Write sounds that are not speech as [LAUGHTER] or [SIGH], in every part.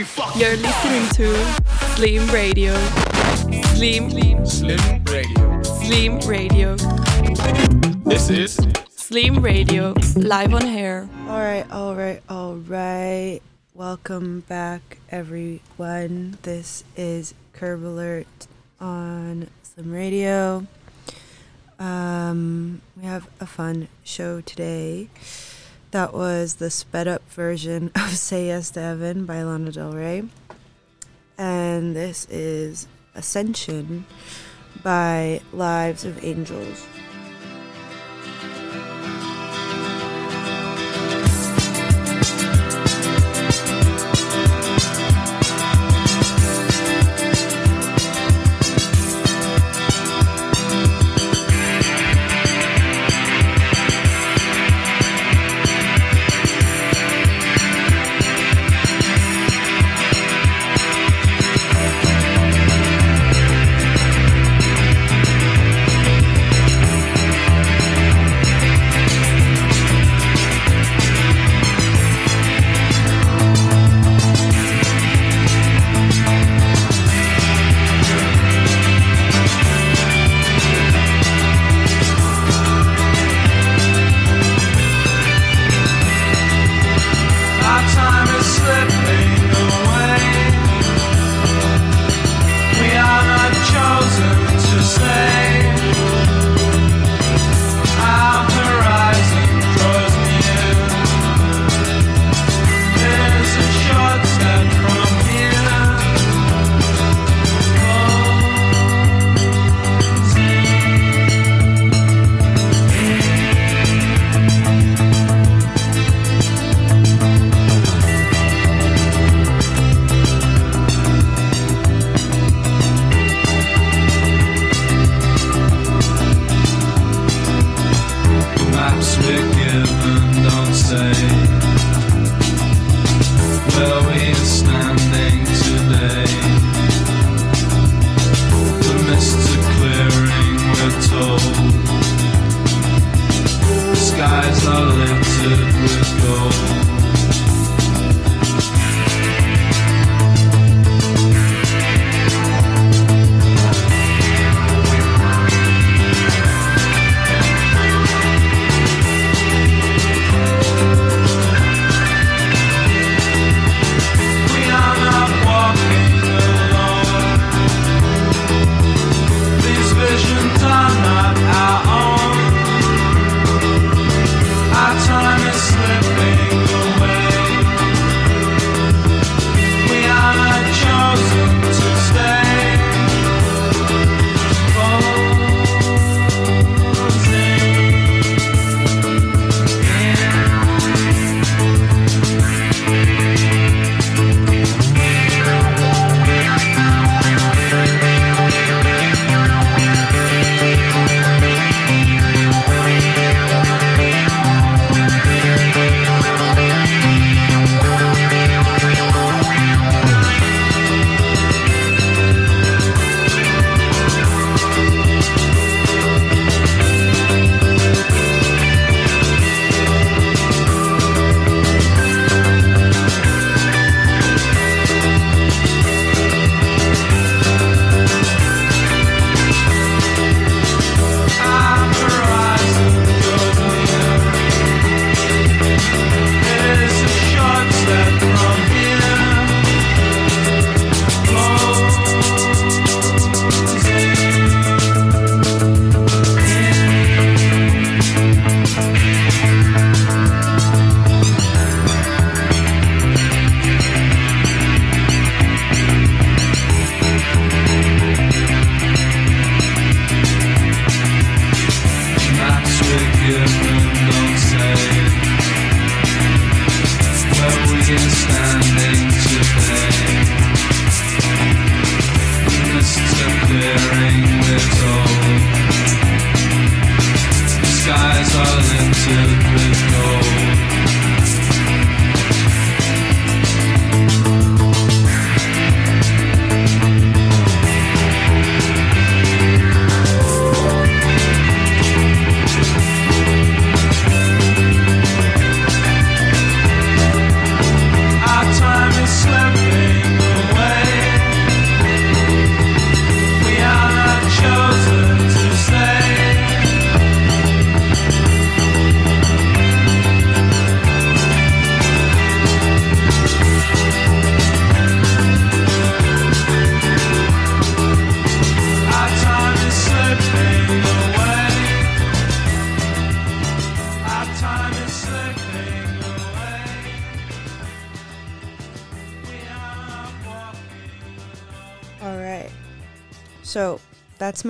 we fuck. You're listening to Slim Radio. Slim, Slim Radio. Slim Radio. This is Slim Radio. Live on air. All right, all right, all right. Welcome back, everyone. This is Curb Alert on Slim Radio. Um, we have a fun show today. That was the sped up version [LAUGHS] of Say Yes to Heaven by Lana Del Rey. And this is Ascension by Lives of Angels.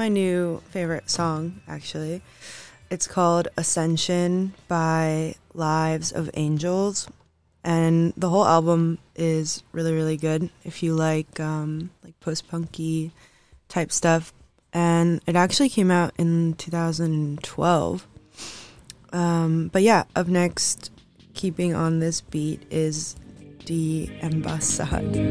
my new favorite song, actually. It's called Ascension by Lives of Angels. And the whole album is really, really good if you like um, like post punky type stuff. And it actually came out in 2012. Um, but yeah, up next, keeping on this beat is the Ambassade.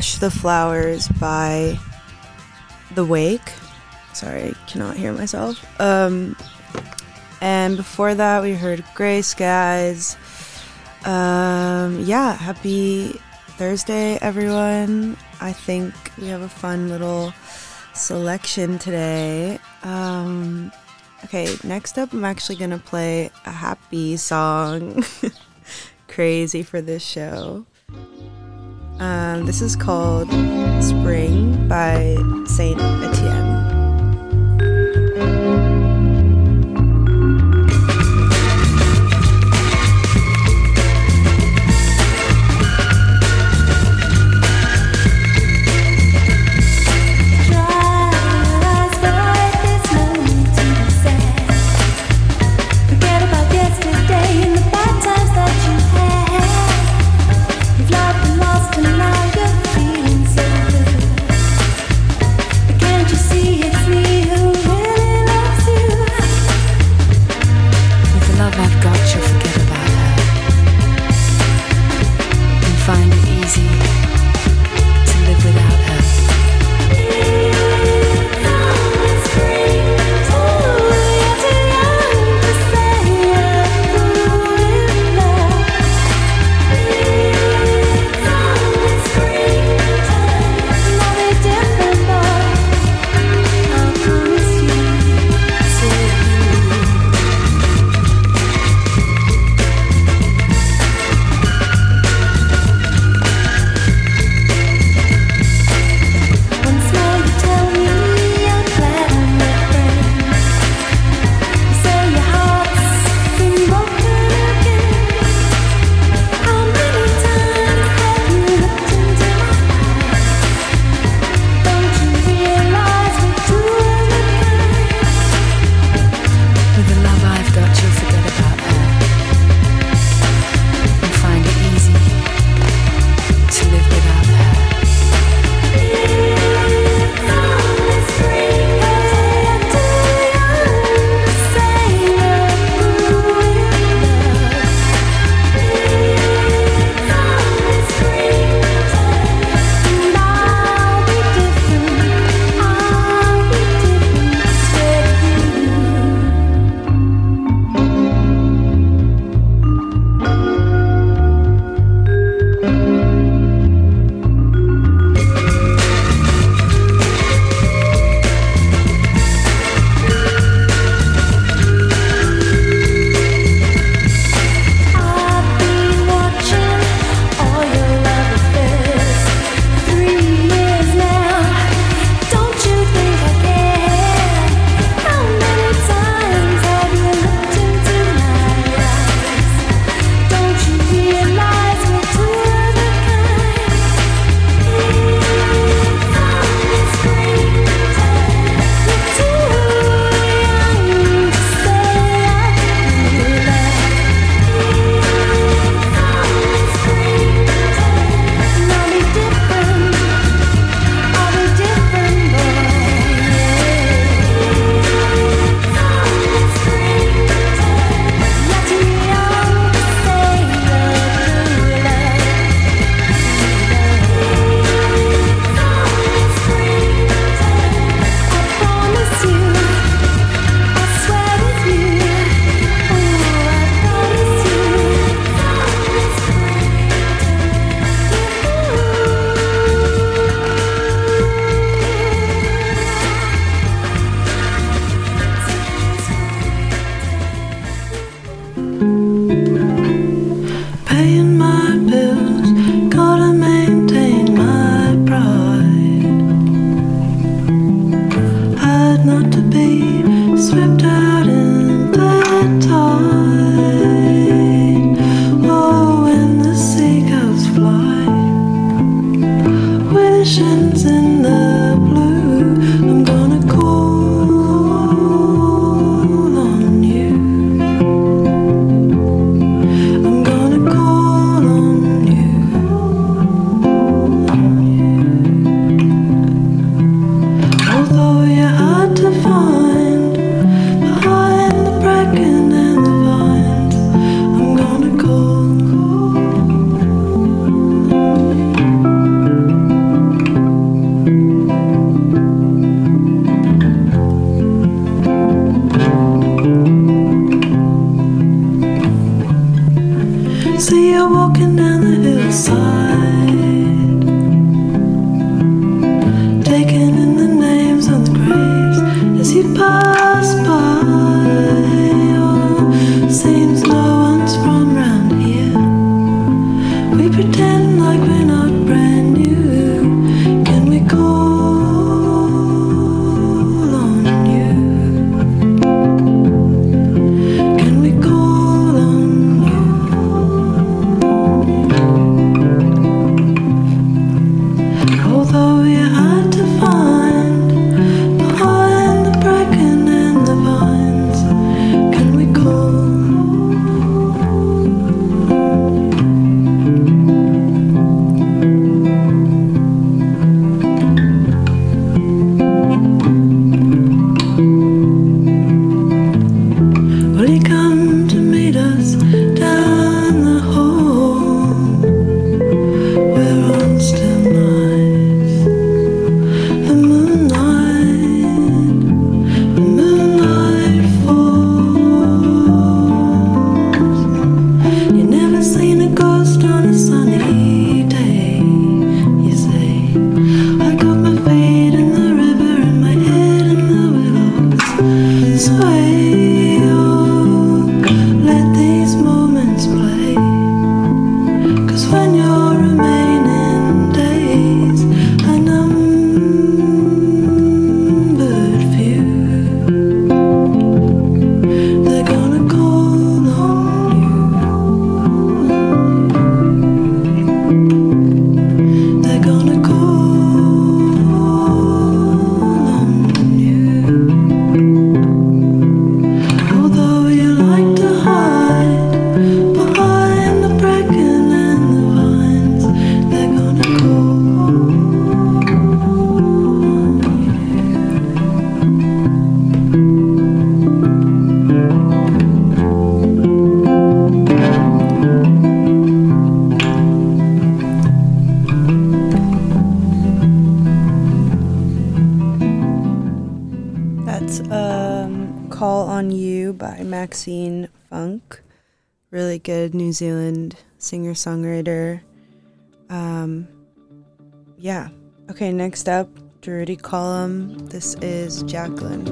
The Flowers by The Wake. Sorry, I cannot hear myself. Um, and before that, we heard Gray Skies. Um, yeah, happy Thursday, everyone. I think we have a fun little selection today. Um, okay, next up, I'm actually going to play a happy song. [LAUGHS] Crazy for this show. Um, this is called Spring by Saint Etienne. 음 singer songwriter. Um, yeah. Okay, next up, Durutti Column. This is Jacqueline.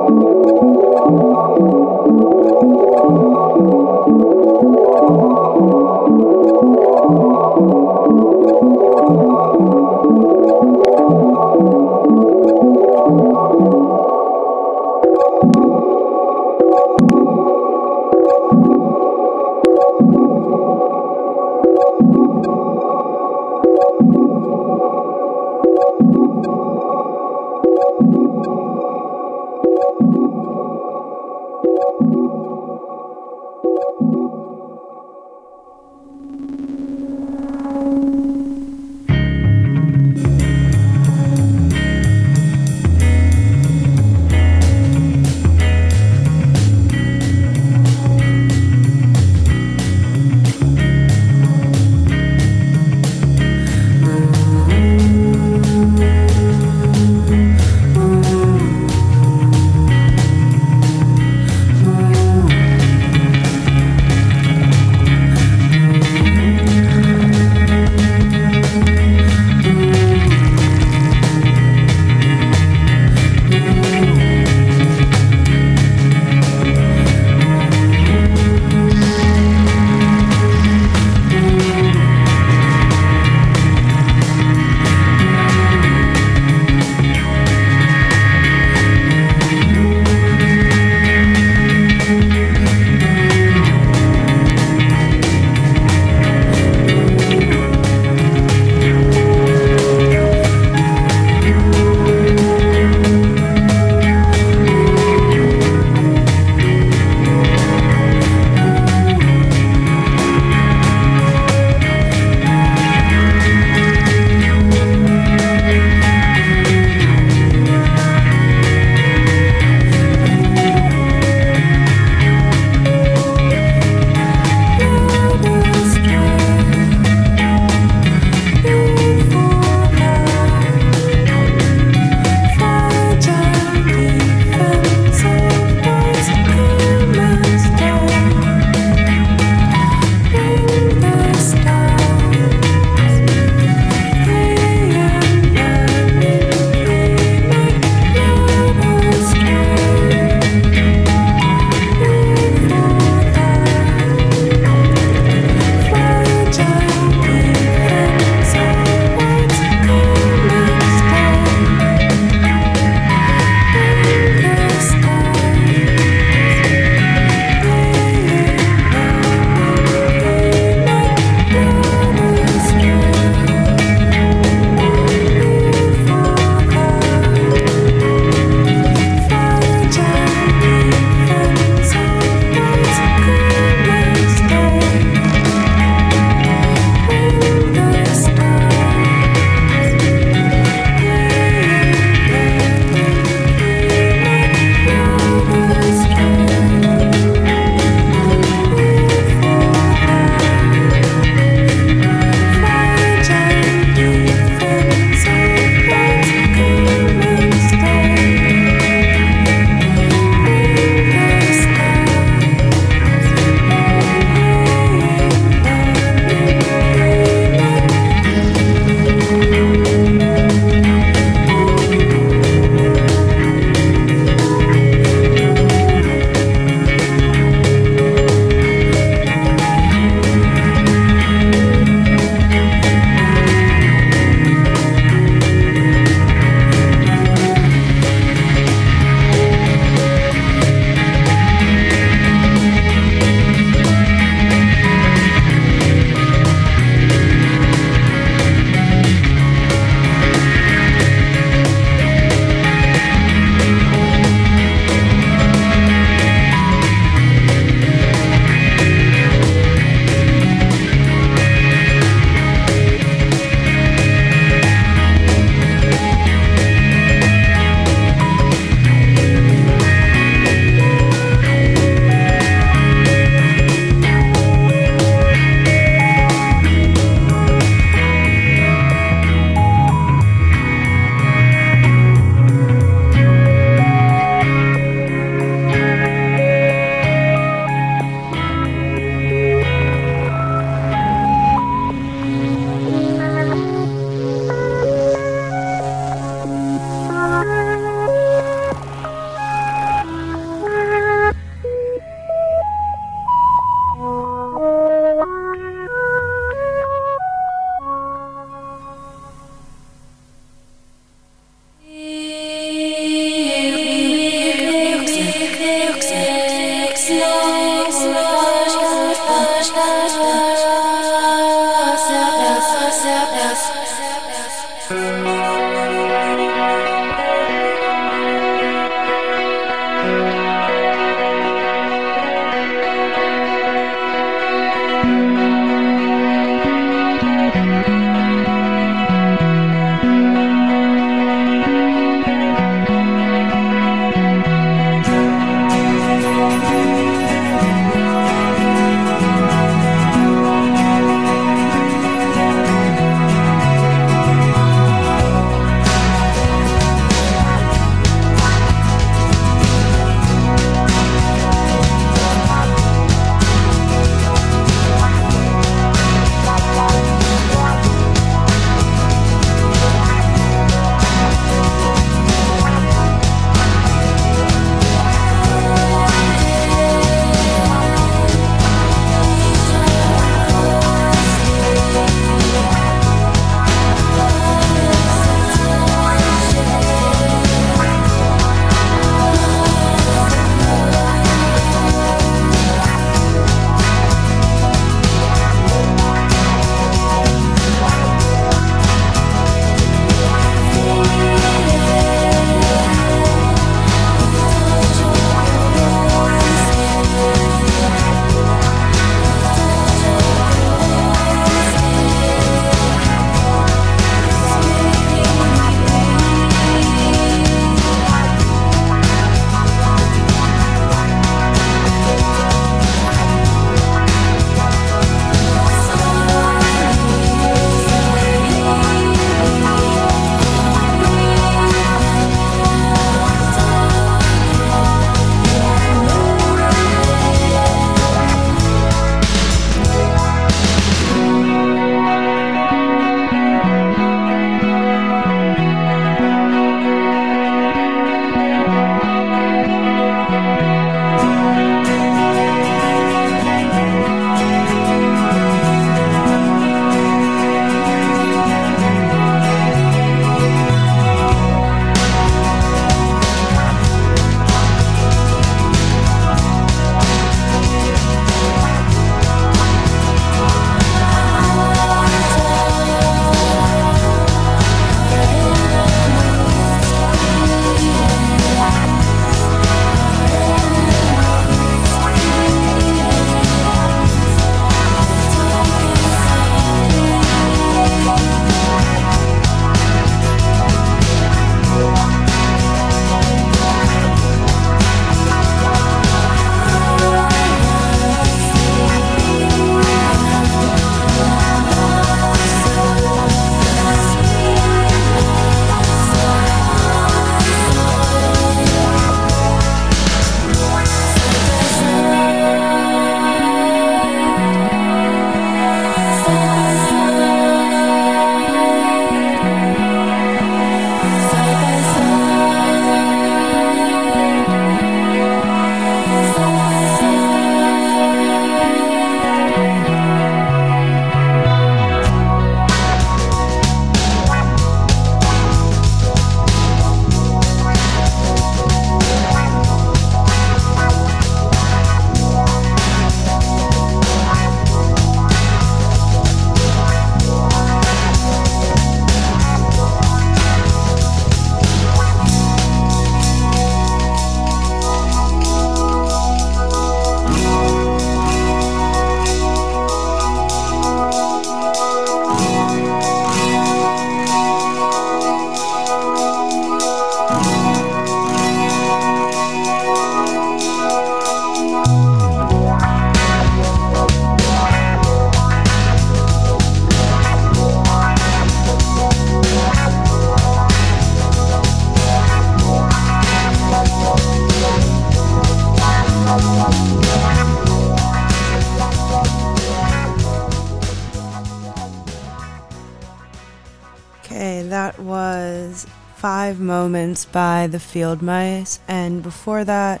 by the Field Mice. And before that,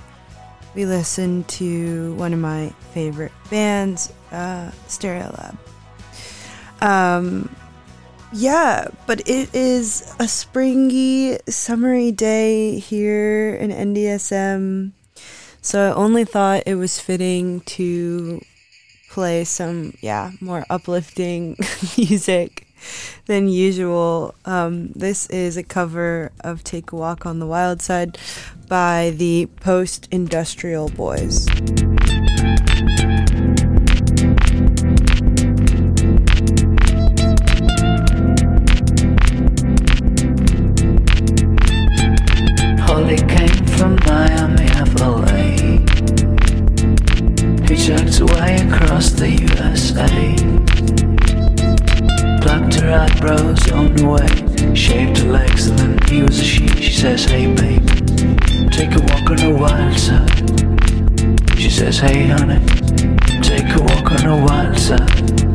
we listened to one of my favorite bands, uh, Stereolab. Um, yeah, but it is a springy, summery day here in NDSM. So I only thought it was fitting to play some, yeah, more uplifting [LAUGHS] music [LAUGHS] than usual. Um, this is a cover of Take a Walk on the Wild Side by the Post Industrial Boys. Says, Hey babe, take a walk on the wild side. She says, Hey honey, take a walk on the wild side.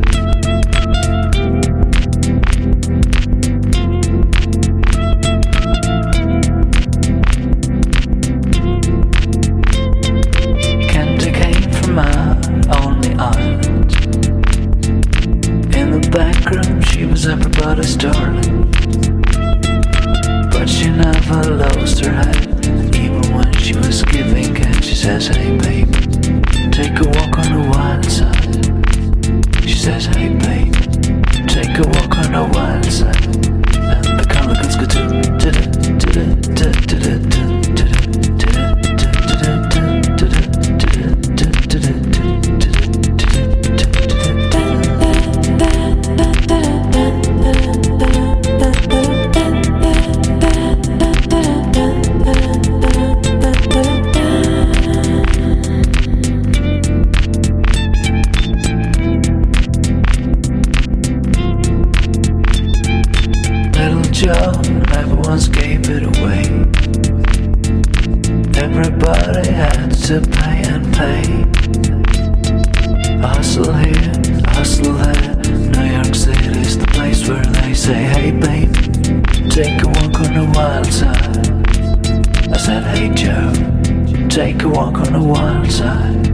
Take a walk on the wild side.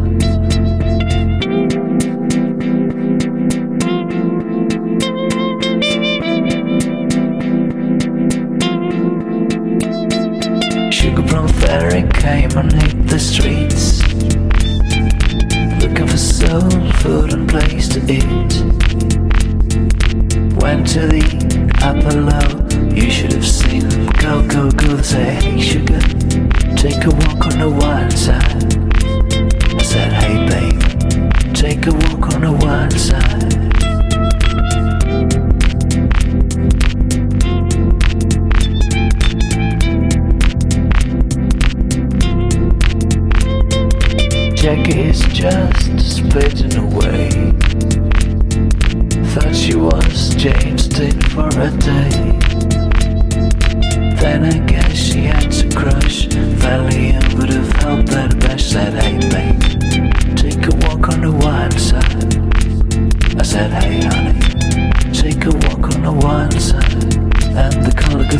Sugar Plum Fairy came and hit the streets Looking for soul food and place to eat Went to the Apollo oh, You should have seen them go, go, go say, hey sugar Take a walk on the wild side I said, hey babe Take a walk on the wild side Jackie is just spitting away. Thought she was James Dean for a day. Then I guess she had to crush. Valium would have helped that best. Said, hey babe, take a walk on the wild side. I said, hey honey, take a walk on the wild side. And the color do,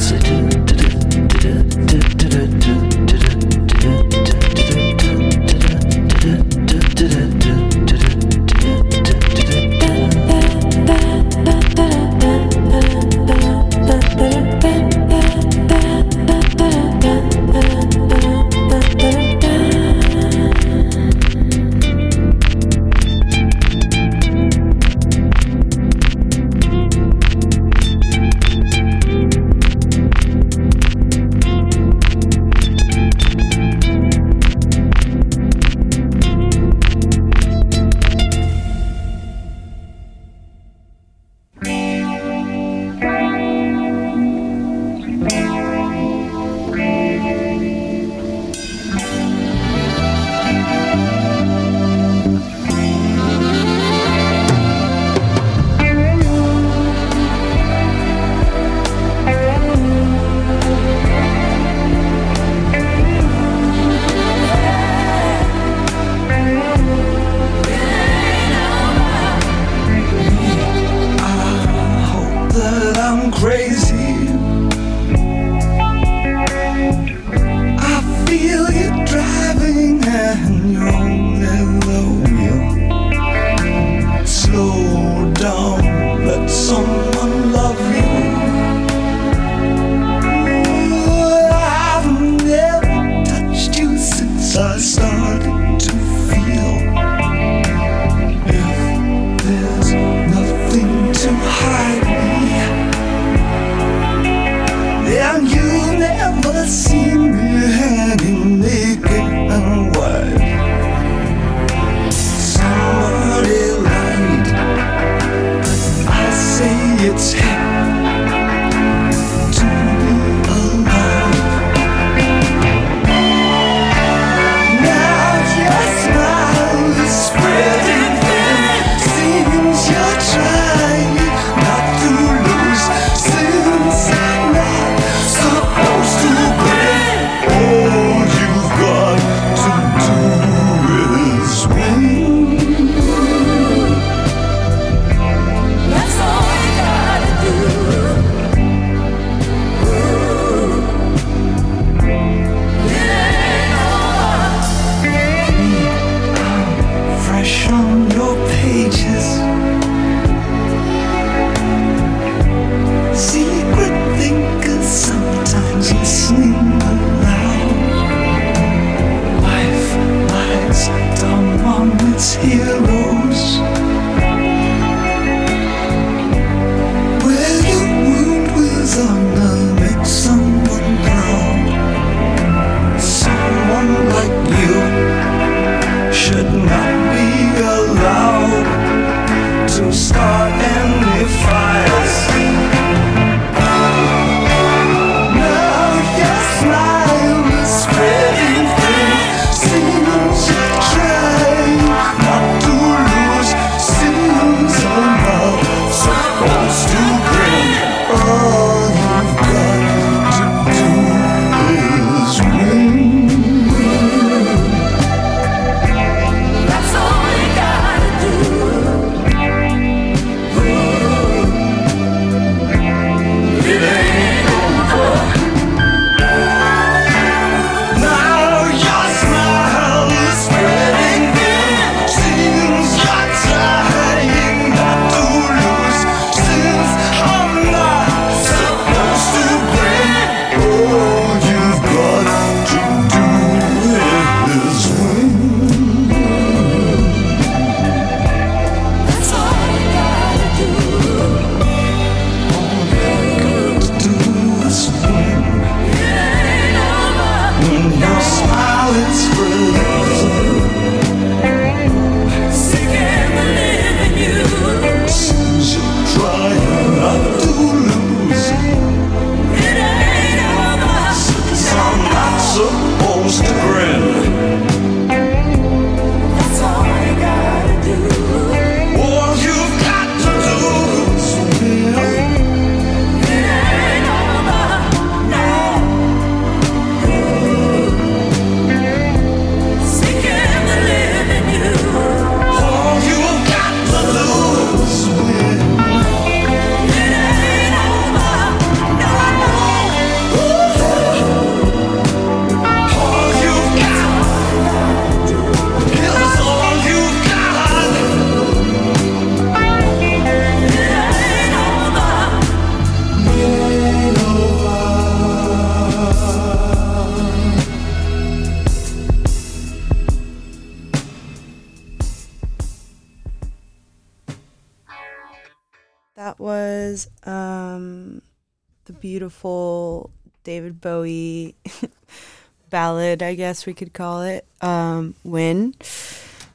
I guess we could call it, um, win.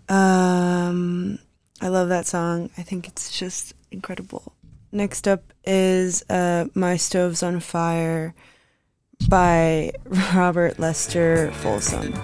Um, I love that song. I think it's just incredible. Next up is uh, My Stove's on Fire by [LAUGHS] Robert Lester Folsom.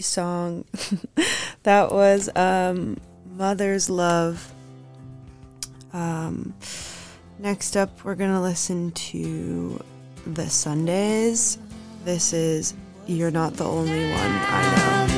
Song. [LAUGHS] that was um, Mother's Love. Um, next up, we're going to listen to The Sundays. This is You're Not the Only One I Know.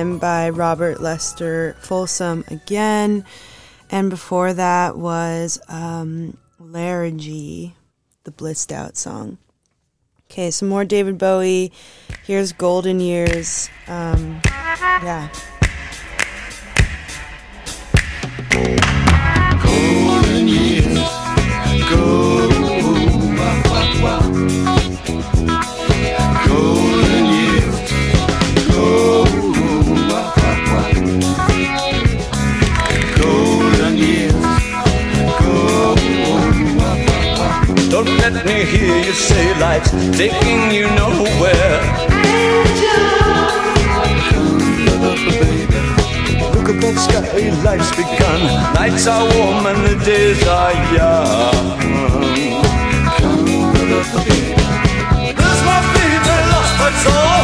Time by Robert Lester Folsom again. And before that was um, Laryngy, the Blissed Out song. Okay, some more David Bowie. Here's Golden Years. Um, yeah. Life's taking you nowhere. Look at that sky, life's begun. Nights are warm and the days are young. There's my baby lost her soul.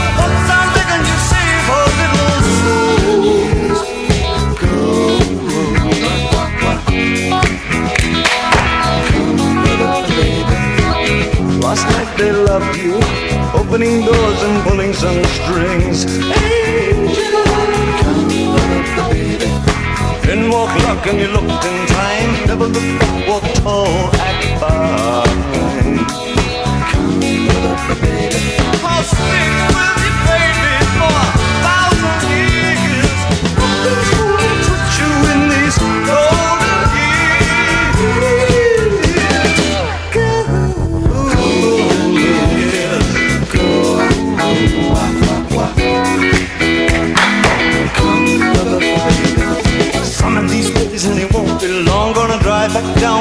They loved you, opening doors and pulling some strings. Angel, in walk luck and you looked in time. Never looked back, walk tall, act fine.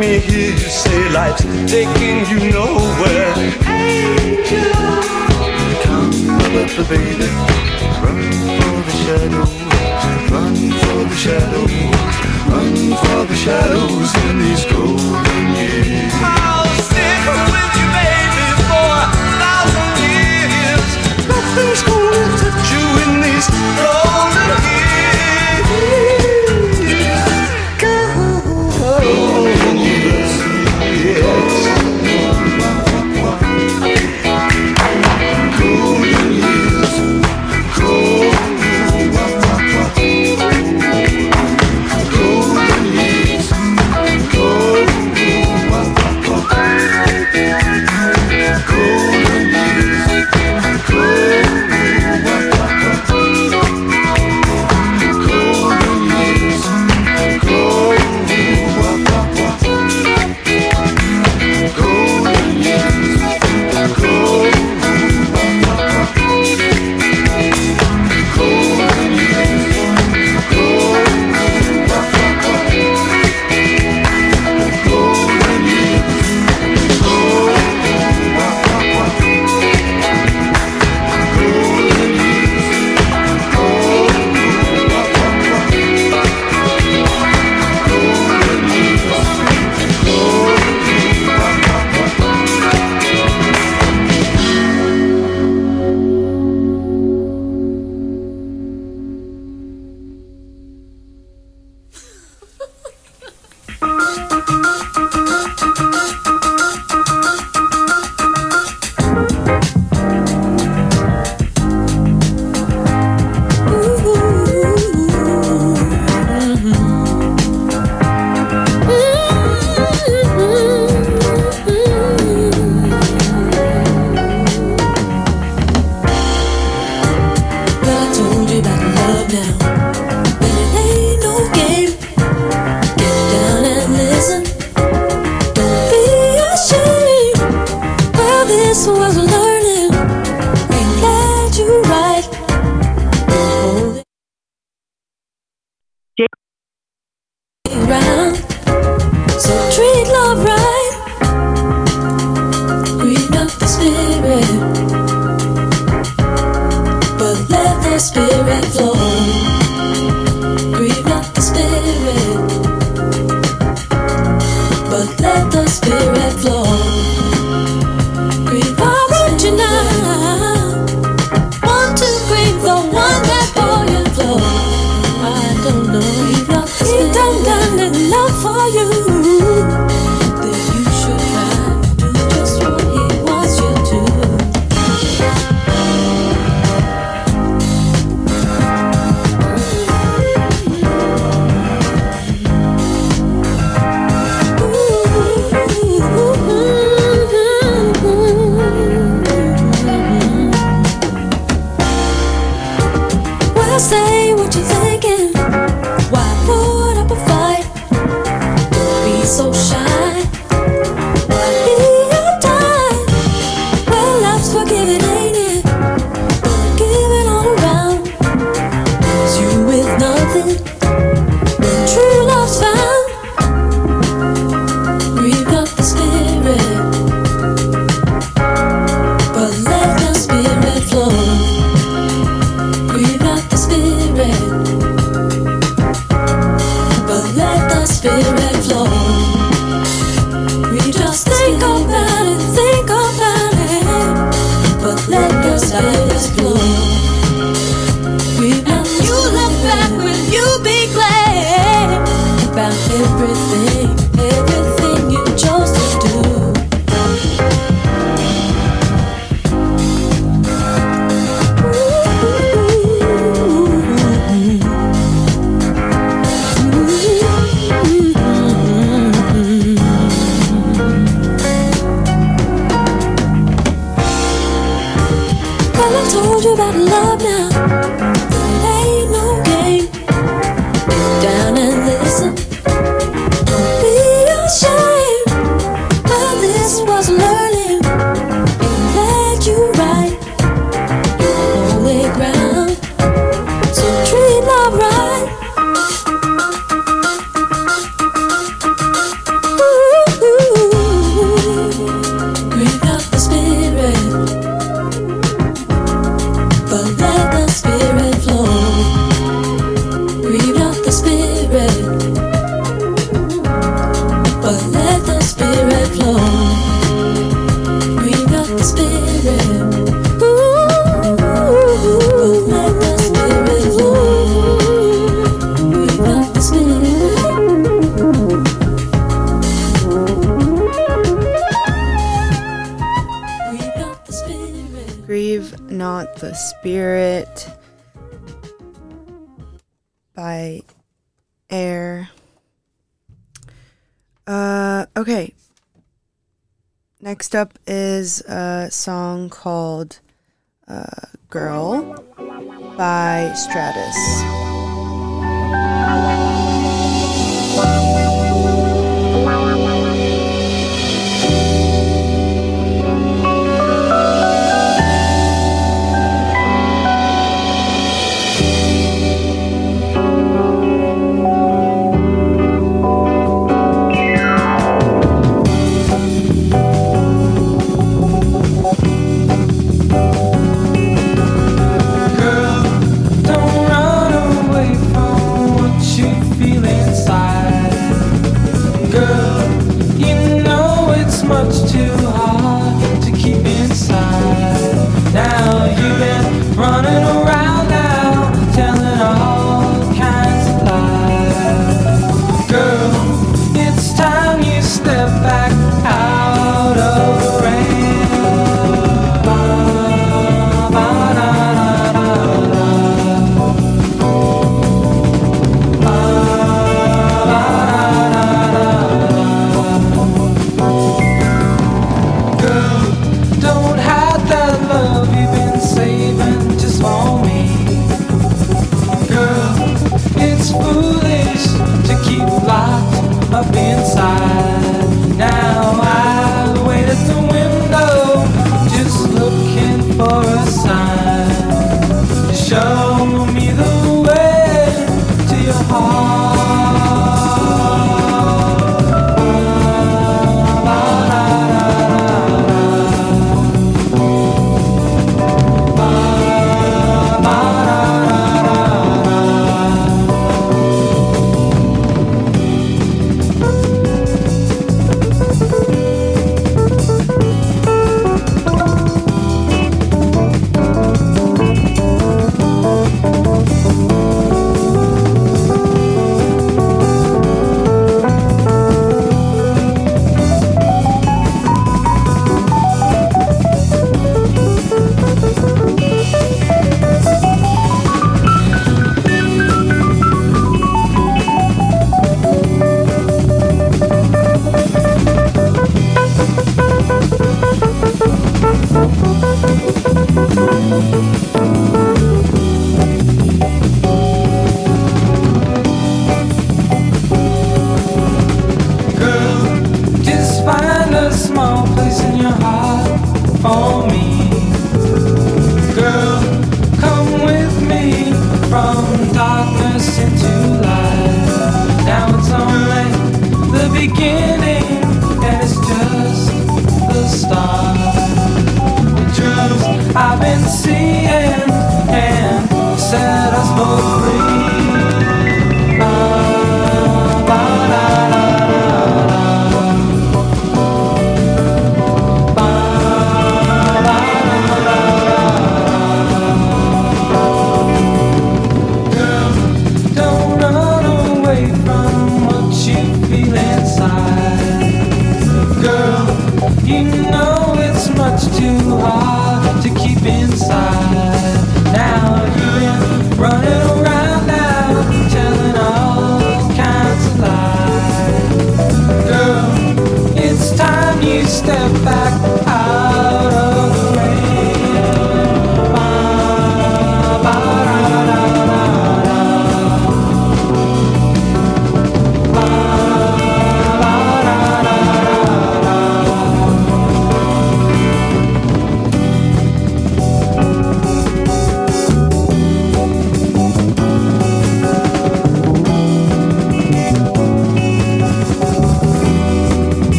Me hear you say life's taking you nowhere. Angel, Come, with the baby, run for the shadows, run for the shadows, run for the shadows in these golden years. I'll stick with you, baby, for a thousand years. Nothing's gonna touch you in these golden years.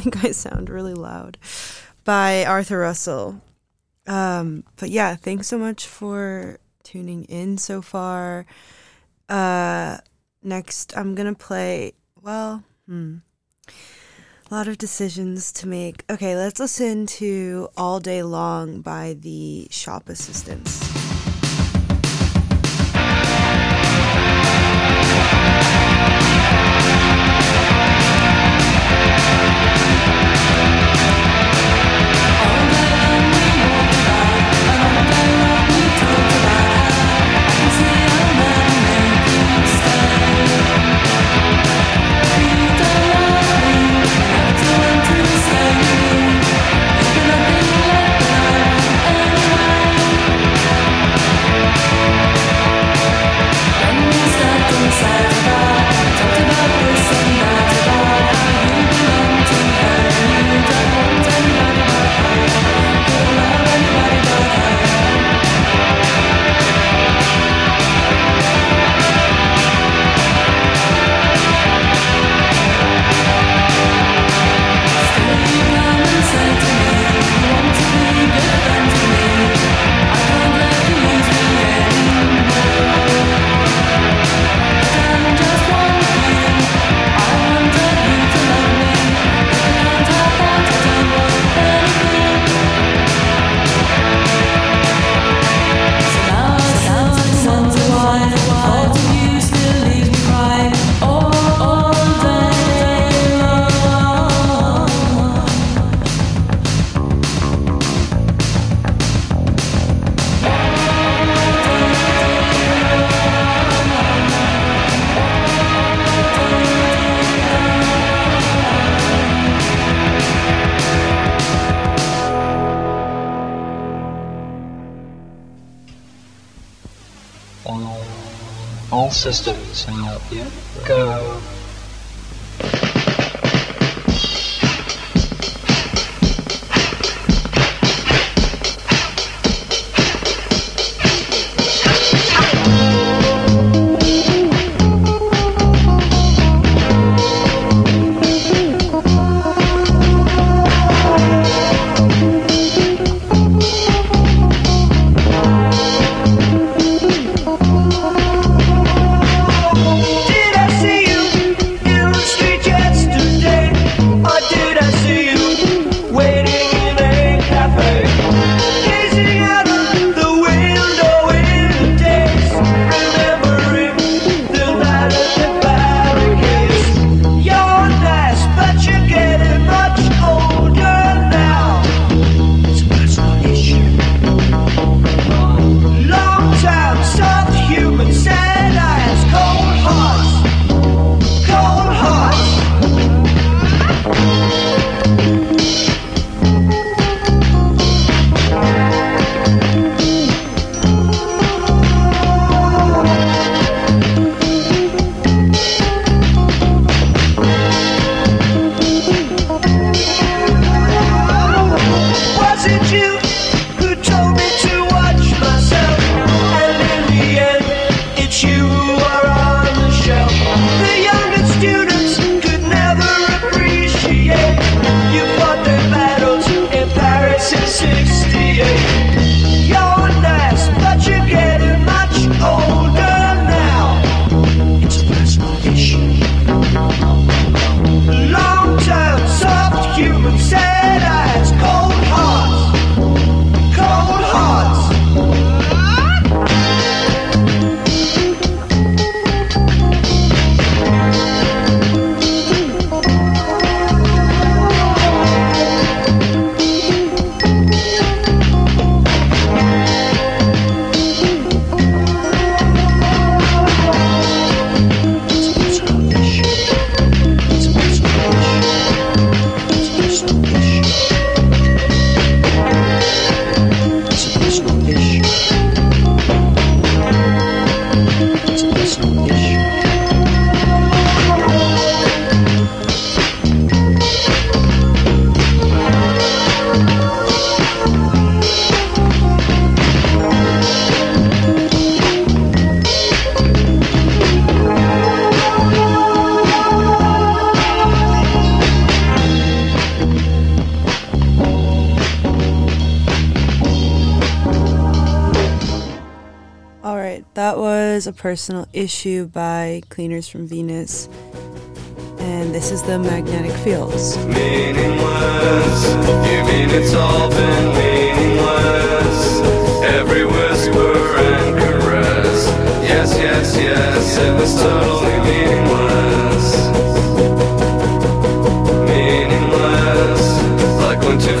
I feel [LAUGHS] I sound really loud, by Arthur Russell. Um, but yeah, thanks so much for tuning in so far. Uh, next, I'm going to play, well, hmm. A lot of decisions to make. Okay, let's listen to All Day Long by the Shop Assistants. Systems personal issue by Cleaners from Venus. And this is the magnetic fields. Meaningless, you mean it's all been meaningless? Every whisper and caress. Yes, yes, yes, it was totally meaningless. Meaningless, like when two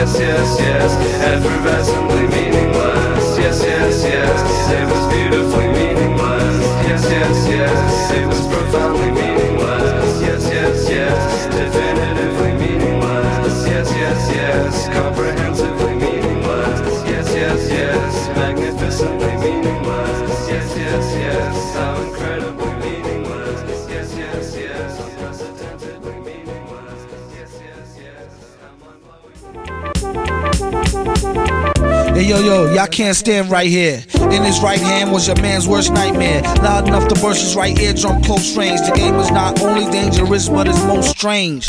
Yes, yes, yes, effervescently meaningless. Yes, yes, yes, it was beautifully meaningless. Yes, yes, yes, it was profoundly Hey yo yo, y'all can't stand right here. In his right hand was your man's worst nightmare. Loud enough to burst his right eardrum close range. The game is not only dangerous, but it's most strange.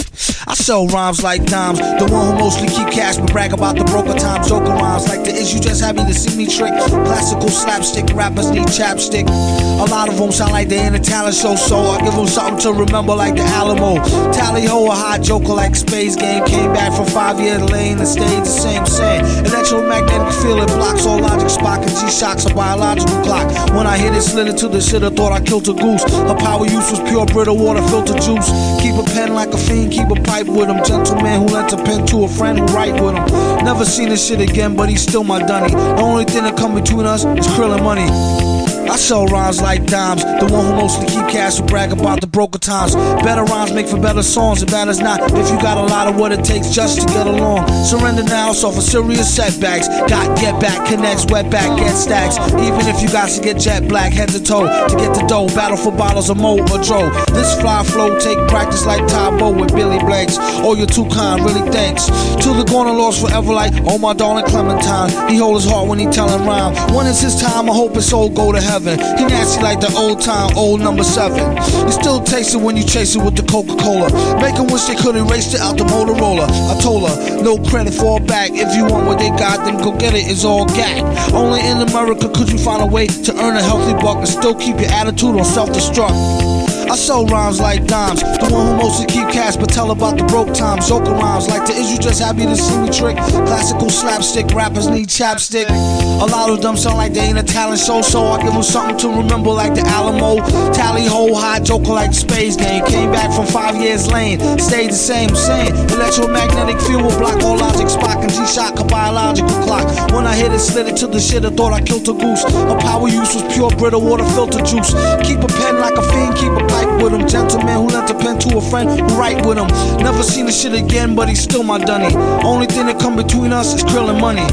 I sell rhymes like dimes. The one who mostly keep cash but brag about the broker time. Joker rhymes like the issue just happy to see me trick. Classical slapstick rappers need chapstick. A lot of them sound like they're in a talent show, so I give them something to remember like the Alamo. Tally ho, a hot joker like Space Ghost. Came back from five year lane and stayed the same same. Electromagnetic field it blocks all logic. Spock and G-Shock's a biological clock. When I hit it, slid to the shit, I thought I killed a goose. Her power use was pure Brita water filter juice. Keep a pen like a fiend, keep a pipe with him. Gentleman who lent a pen to a friend who write with him. Never seen this shit again, but he's still my dunny. The only thing that come between us is krill and money. I sell rhymes like dimes. The one who mostly keep cash will brag about the broker times. Better rhymes make for better songs. It matters not if you got a lot of what it takes just to get along. Surrender now, so for serious setbacks. Got get back, connects, wet back, get stacks. Even if you got to get jet black, head to toe to get the dough. Battle for bottles of mo or dro. This fly flow take practice like Tae Bo with Billy Blanks. Oh, you're too kind, really thanks. To the corner lost forever like oh my darling Clementine. He hold his heart when he tellin' rhyme. When is his time? I hope his soul go to heaven. He nasty like the old time, old number seven. You still taste it when you chase it with the Coca Cola. Make 'em wish they could erase it out the Motorola. I told her, no credit for a back. If you want what they got, then go get it. It's all gag. Only in America could you find a way to earn a healthy buck and still keep your attitude on self destruct. I sell rhymes like dimes. The one who mostly keep cash but tell about the broke times. Joker rhymes like the is you just happy to see me trick. Classical slapstick rappers need chapstick. A lot of them sound like they ain't a talent show, so I give them something to remember like the Alamo. Tally ho, high joker like Space Ghost. Came back from five years lane, stayed the same, same. Electromagnetic field will block all logic. Spock and G-Shock a biological clock. When I hit it, slid it to the shit, I thought I killed a goose. Her power use was pure Brita water filter juice. Keep a pen like a fiend, keep a pipe with him. Gentleman who lent a pen to a friend who write with him. Never seen the shit again, but he's still my dunny. Only thing that come between us is krill and money.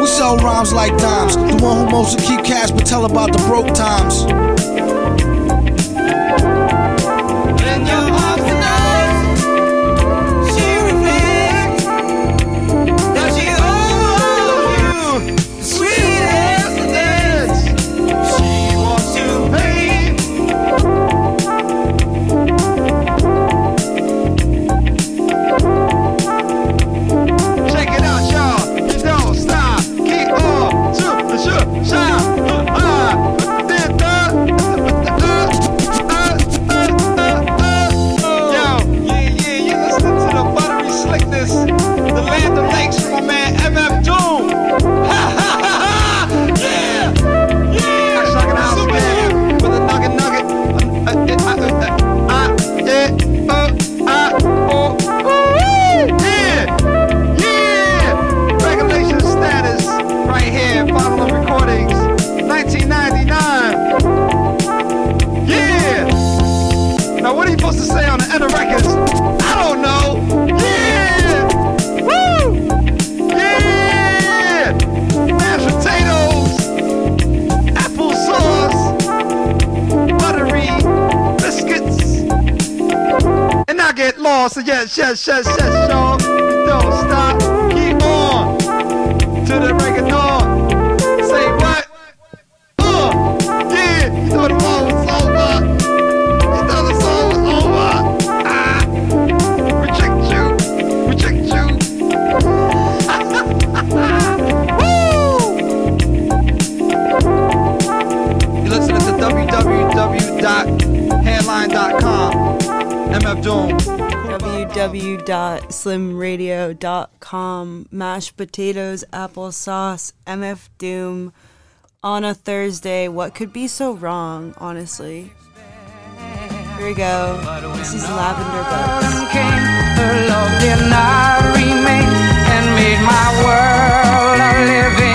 We sell rhymes like dimes. The one who mostly keep cash but tell about the broke times. So yes, yes, yes, yes, y'all. Don't stop. www.slimradio.com mashed potatoes applesauce mf doom. On a thursday what could be so wrong honestly? Here we go. This is lavender buds. Her love did not and made my world a living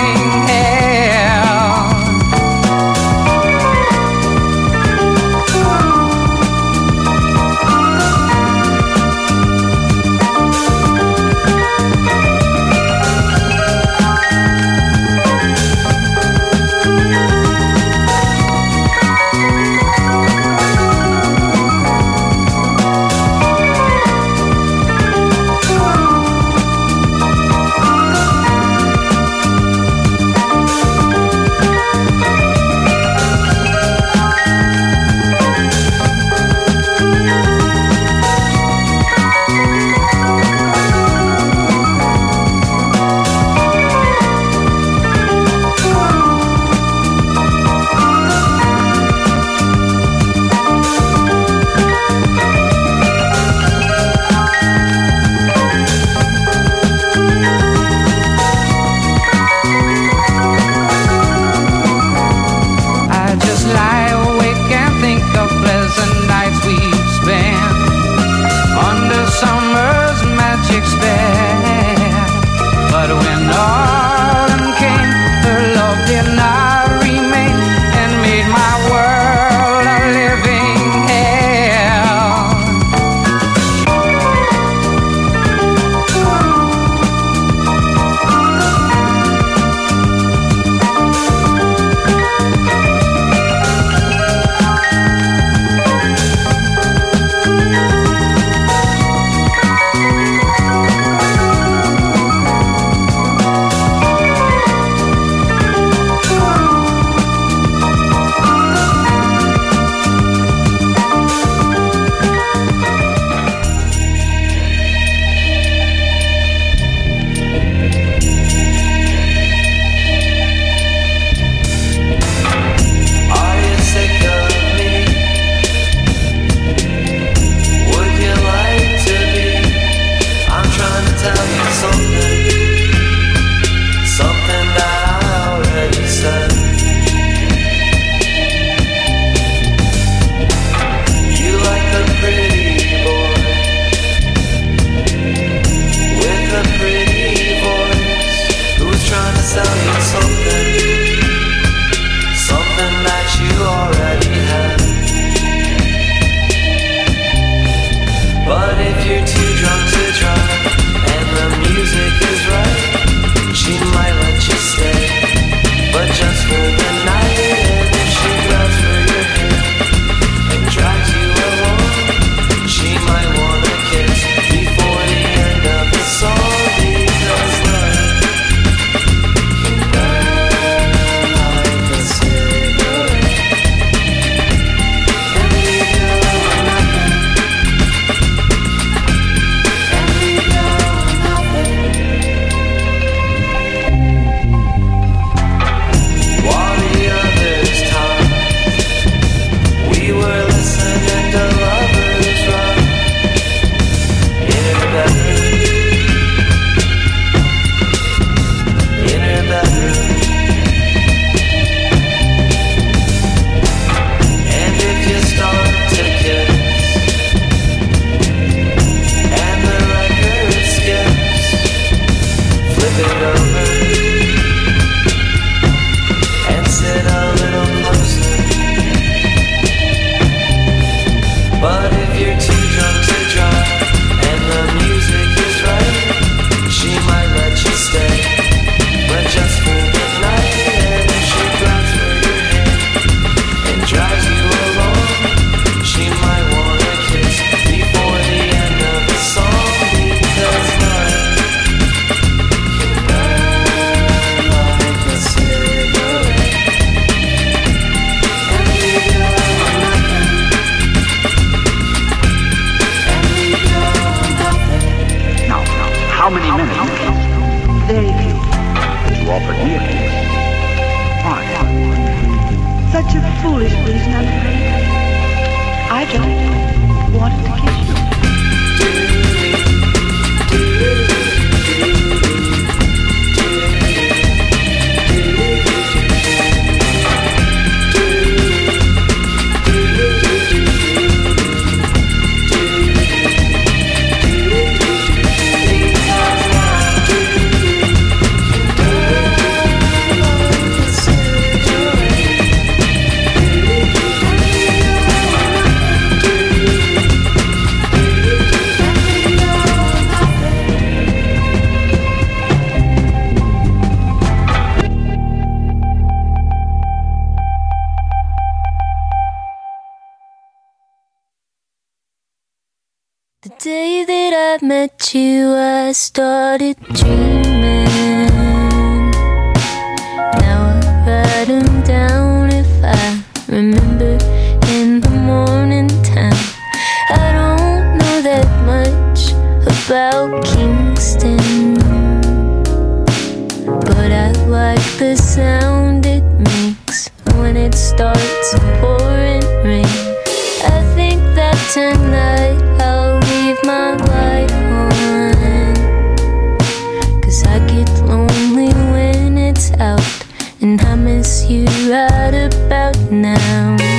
you right about now.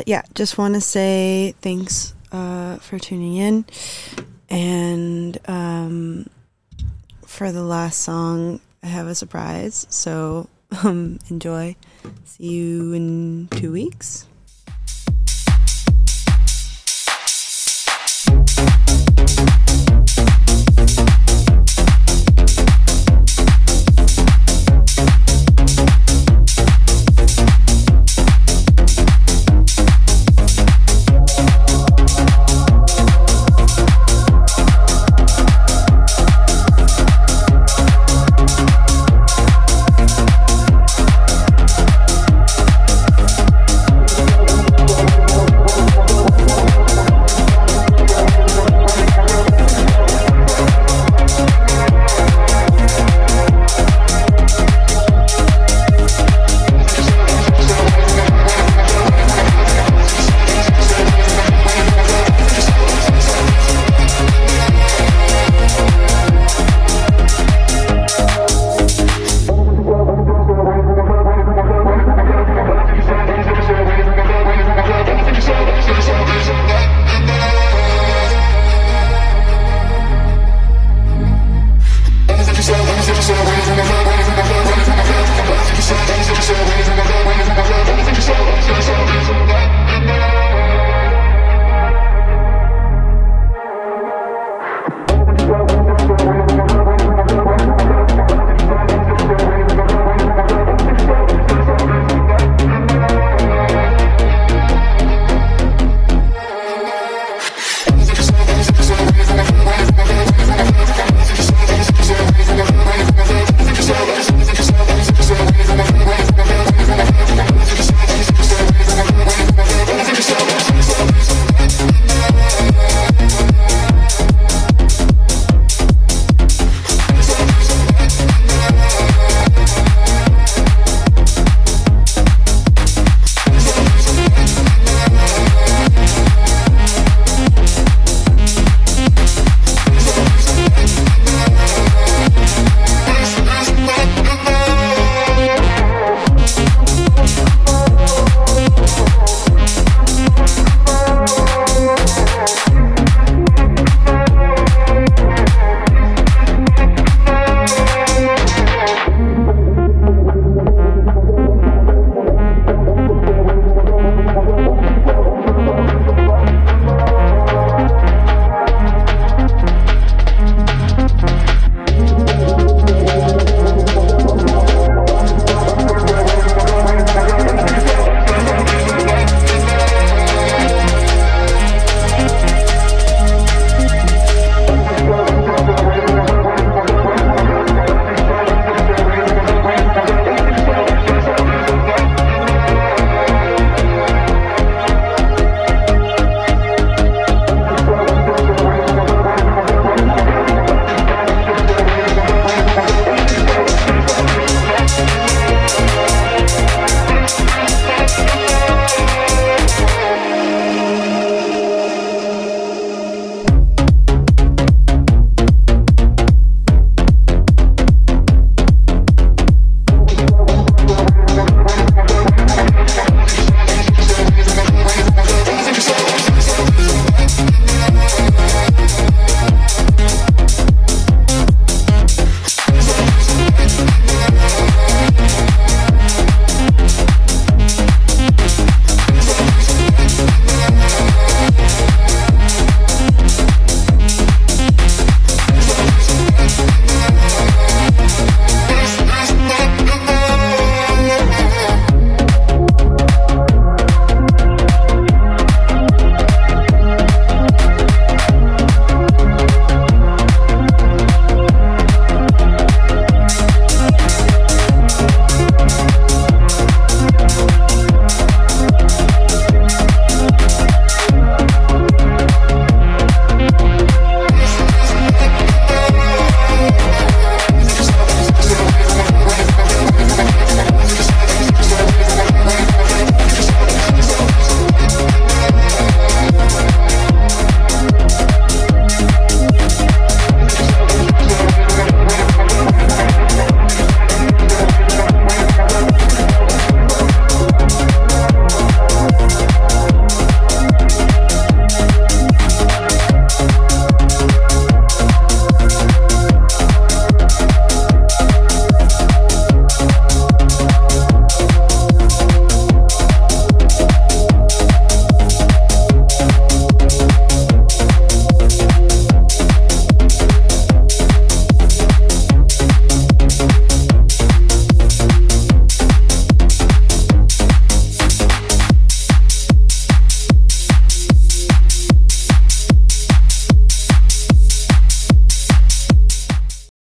Uh, yeah, just want to say thanks uh, for tuning in. And um, for the last song, I have a surprise. So [LAUGHS] um, enjoy. See you in two weeks.